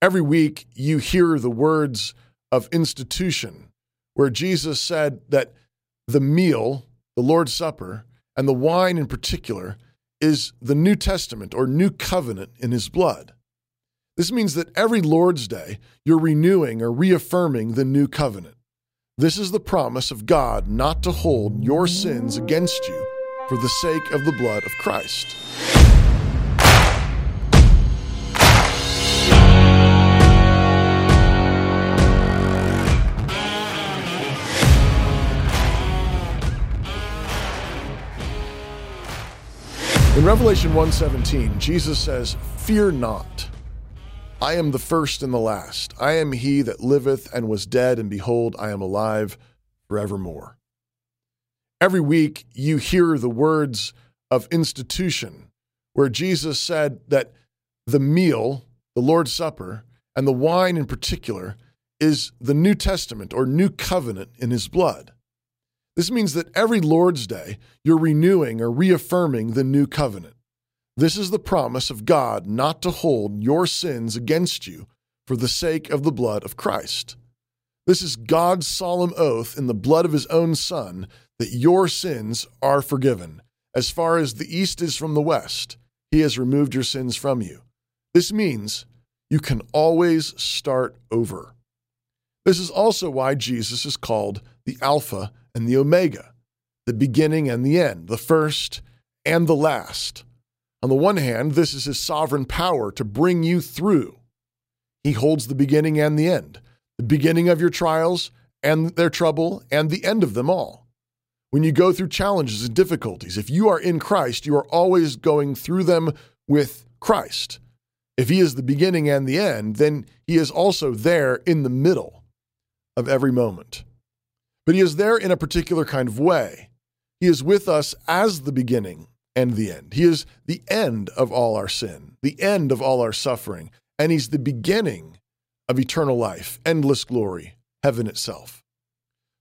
Every week you hear the words of institution where Jesus said that the meal, the Lord's Supper, and the wine in particular is the New Testament or New Covenant in his blood. This means that every Lord's Day you're renewing or reaffirming the New Covenant. This is the promise of God not to hold your sins against you for the sake of the blood of Christ. In Revelation 1:17, Jesus says, "Fear not. I am the first and the last. I am he that liveth and was dead, and behold, I am alive forevermore." Every week you hear the words of institution where Jesus said that the meal, the Lord's Supper, and the wine in particular is the New Testament or New Covenant in his blood. This means that every Lord's Day, you're renewing or reaffirming the new covenant. This is the promise of God not to hold your sins against you for the sake of the blood of Christ. This is God's solemn oath in the blood of his own Son that your sins are forgiven. As far as the east is from the west, he has removed your sins from you. This means you can always start over. This is also why Jesus is called the Alpha and the Omega, the beginning and the end, the first and the last. On the one hand, this is his sovereign power to bring you through. He holds the beginning and the end, the beginning of your trials and their trouble, and the end of them all. When you go through challenges and difficulties, if you are in Christ, you are always going through them with Christ. If He is the beginning and the end, then He is also there in the middle of every moment but he is there in a particular kind of way. He is with us as the beginning and the end. He is the end of all our sin, the end of all our suffering, and he's the beginning of eternal life, endless glory, heaven itself.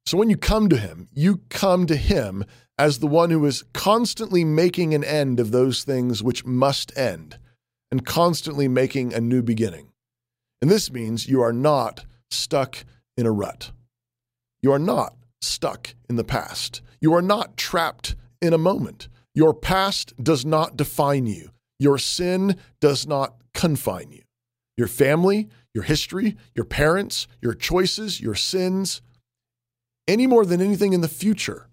So when you come to him, you come to him as the one who is constantly making an end of those things which must end and constantly making a new beginning. And this means you are not stuck in a rut. You are not stuck in the past. You are not trapped in a moment. Your past does not define you. Your sin does not confine you. Your family, your history, your parents, your choices, your sins, any more than anything in the future.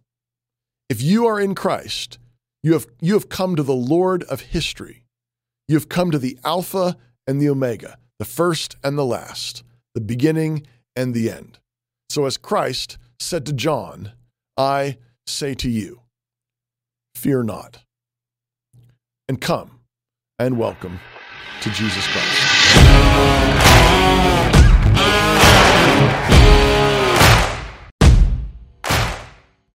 If you are in Christ, you have, you have come to the Lord of history. You have come to the Alpha and the Omega, the first and the last, the beginning and the end. So, as Christ said to John, I say to you, fear not, and come and welcome to Jesus Christ.